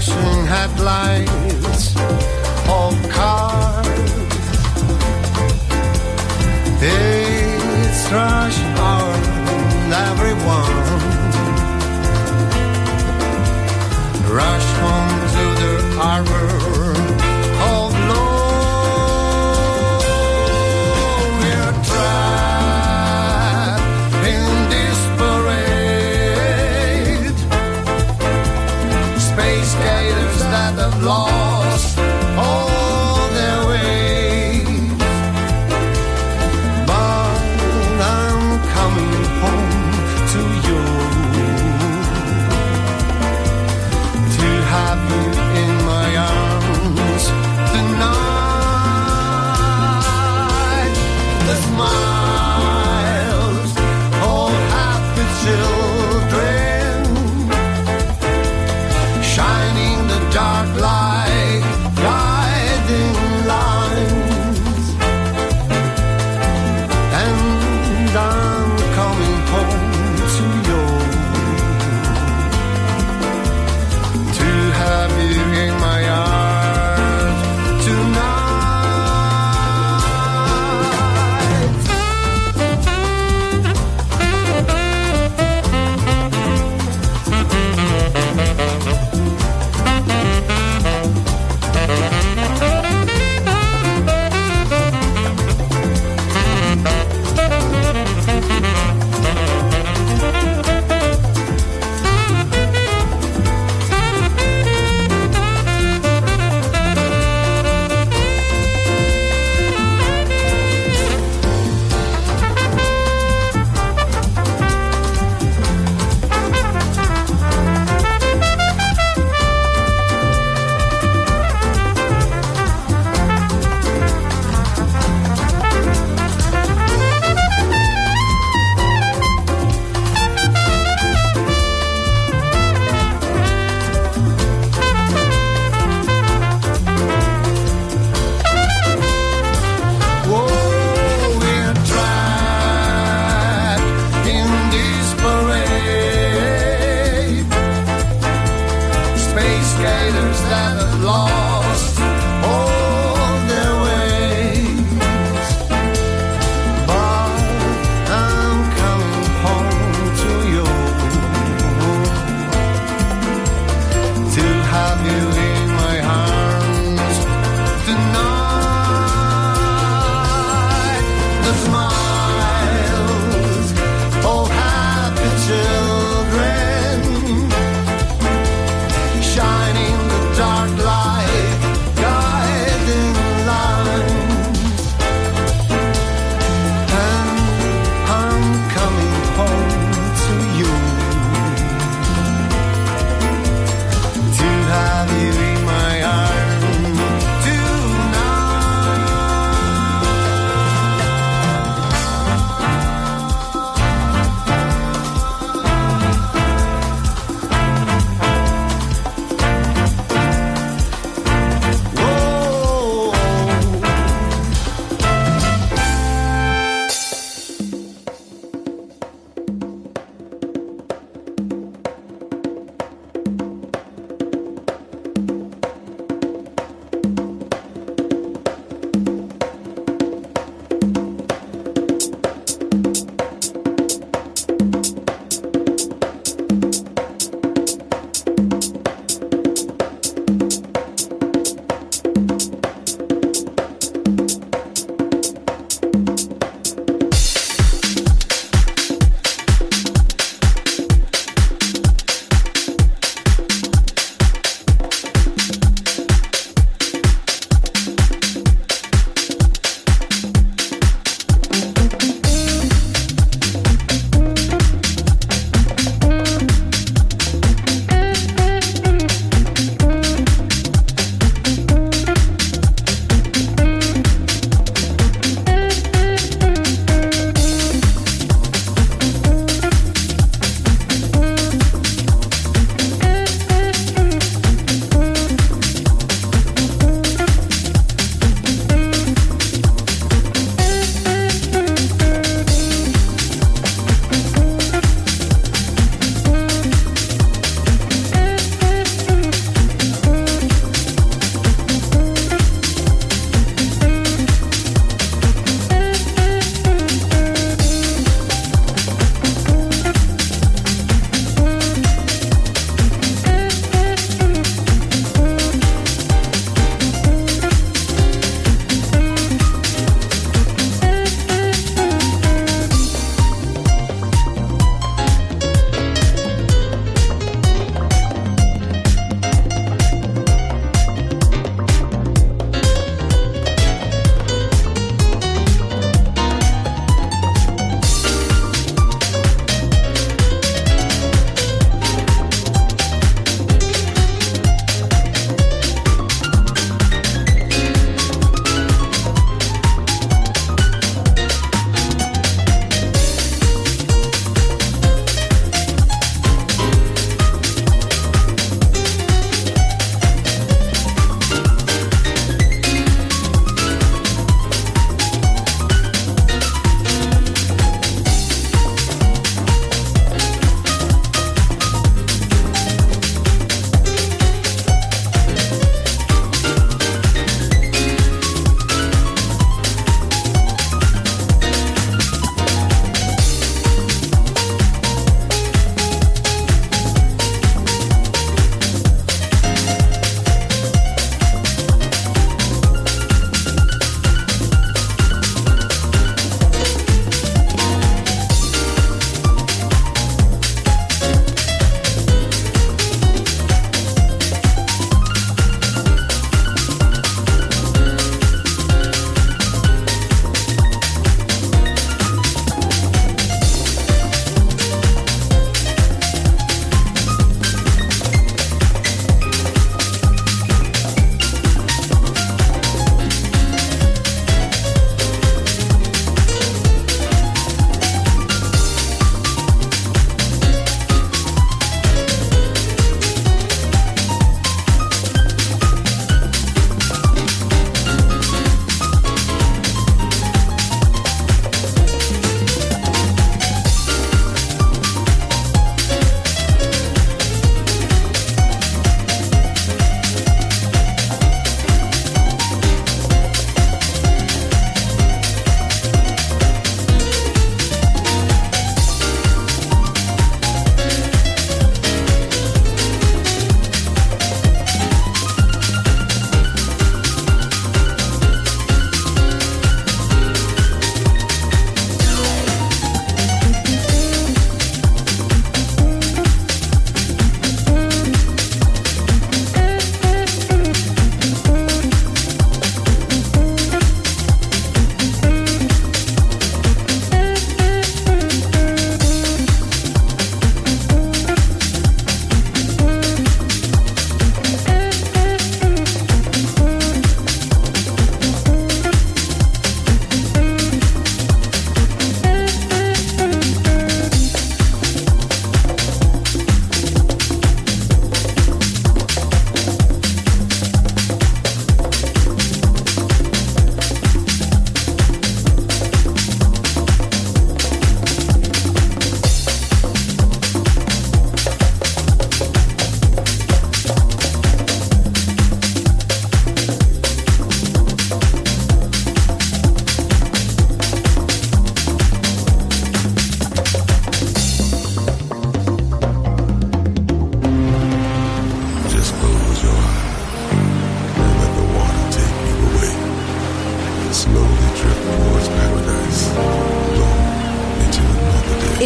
flashing headlights of cars.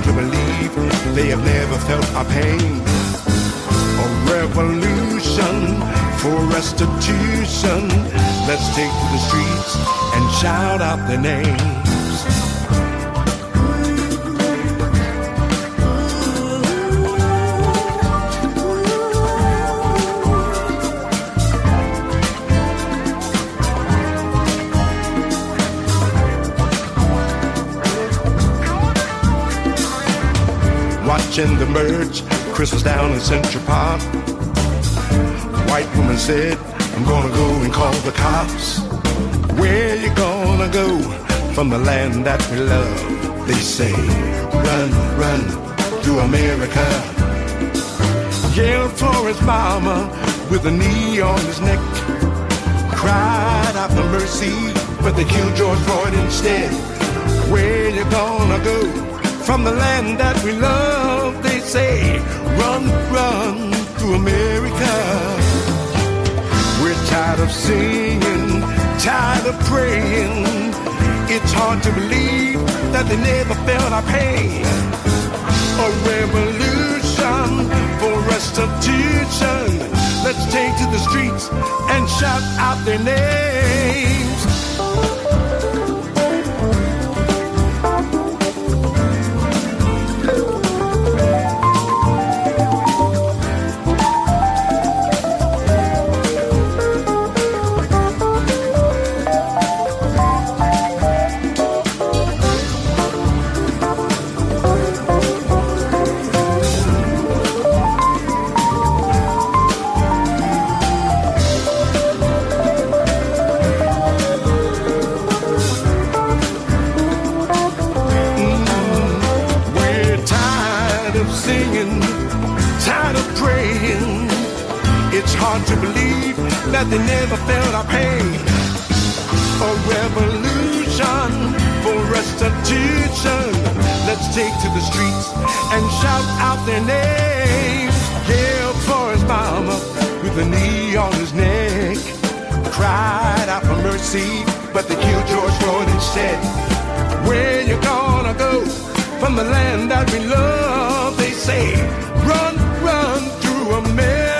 Hard to believe they have never felt our pain. A revolution for restitution. Let's take to the streets and shout out their names. Watching the merge. Chris was down in Central Park. White woman said, I'm gonna go and call the cops. Where you gonna go from the land that we love? They say, run, run to America. Yelled for his mama with a knee on his neck. Cried out for mercy, but they killed George Floyd instead. Where you gonna go? from the land that we love. Say, run, run to America. We're tired of singing, tired of praying. It's hard to believe that they never felt our pain. A revolution for restitution. Let's take to the streets and shout out their names. Take to the streets and shout out their names. Yeah, for his mama with a knee on his neck. Cried out for mercy, but they killed George Floyd instead. Where you gonna go from the land that we love? They say, run, run through America.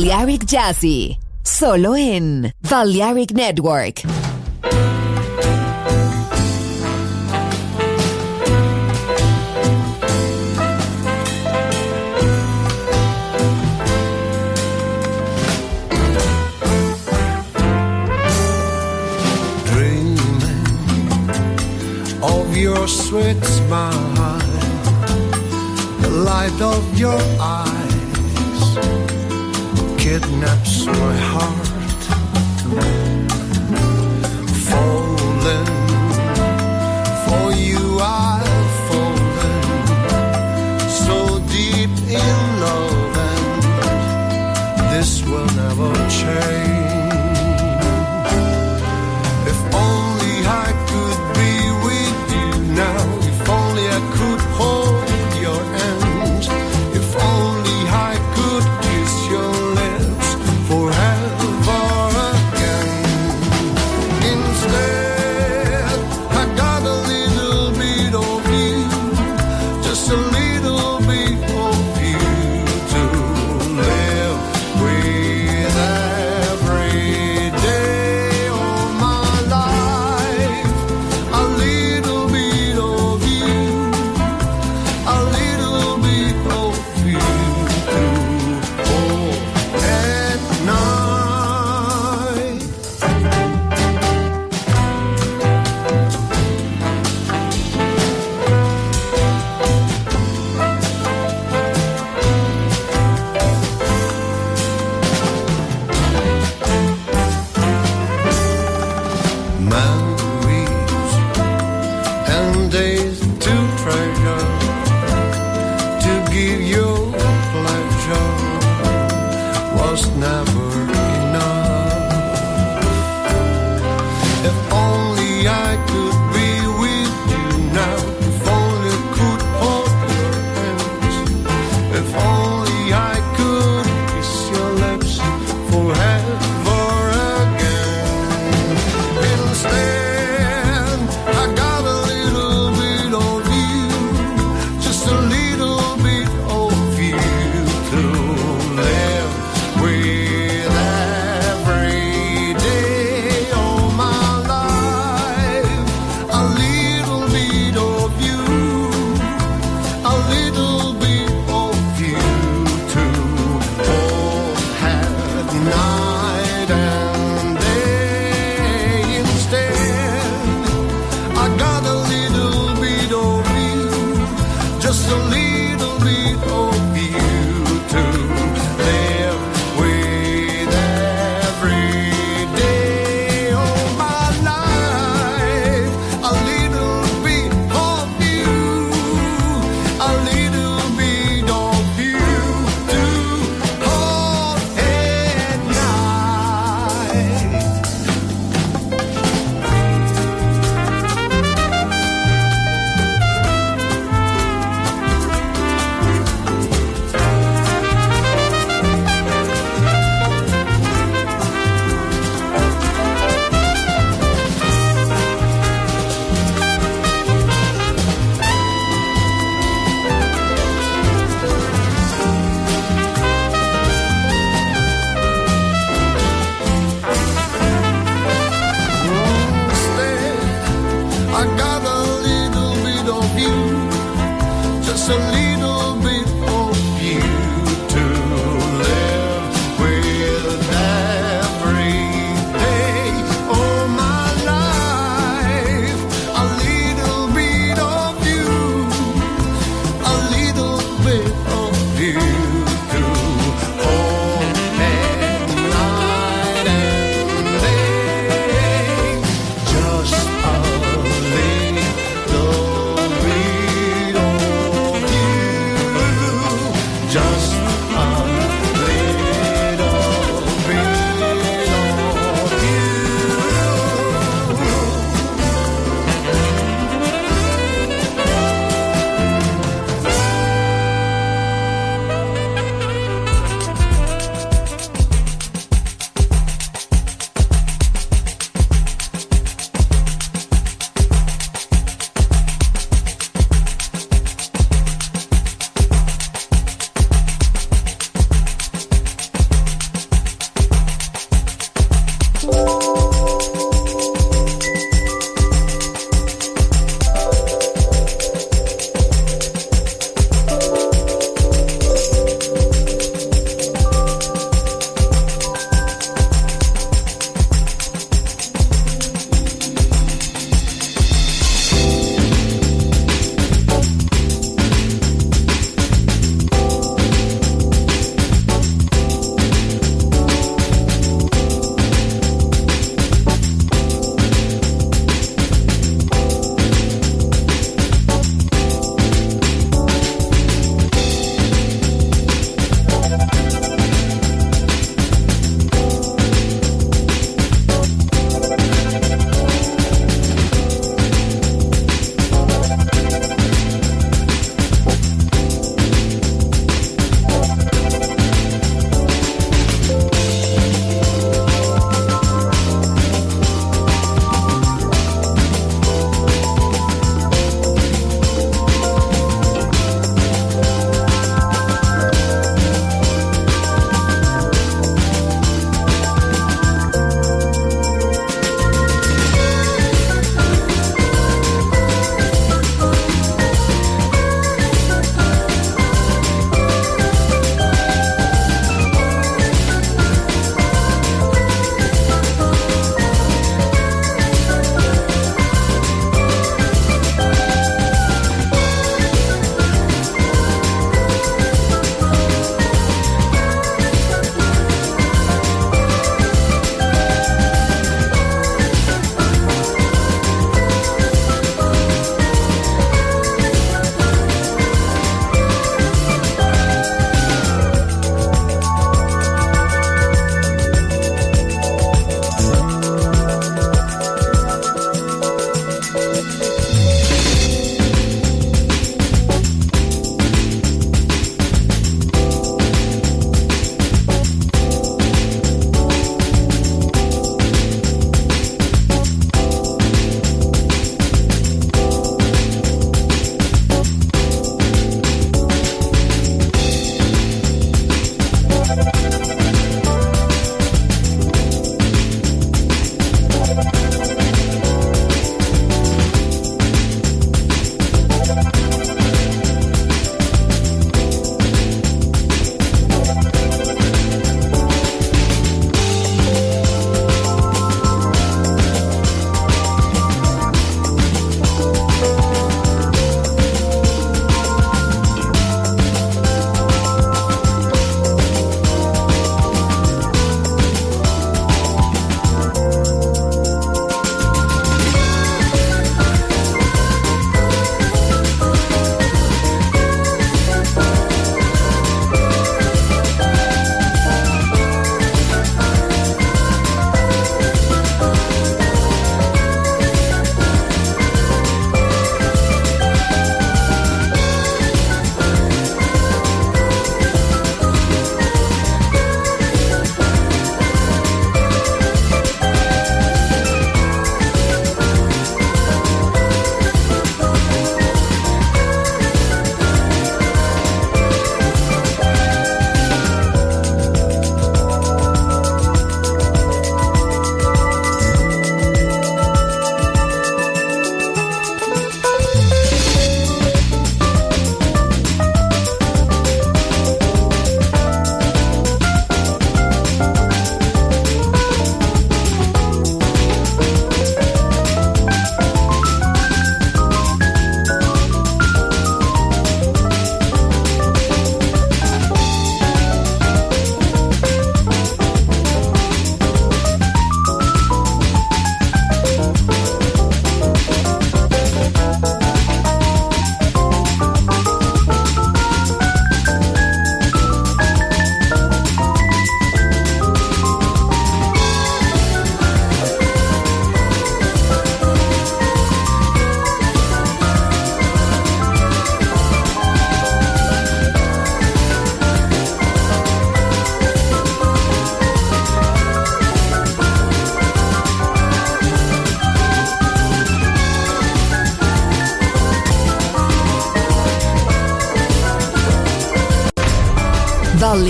Balearic Jazzy, solo en Balearic Network. dreaming of your sweet smile, the light of your eyes kidnaps my heart.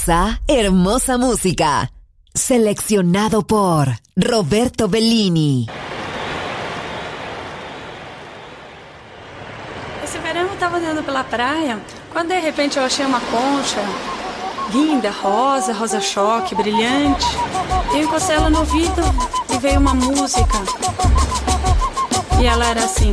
Hermosa, hermosa música. Seleccionado por Roberto Bellini. Esse verão eu tava andando pela praia, quando de repente eu achei uma concha linda, rosa, rosa choque, brilhante. Eu encostei ela no ouvido e veio uma música. E ela era assim.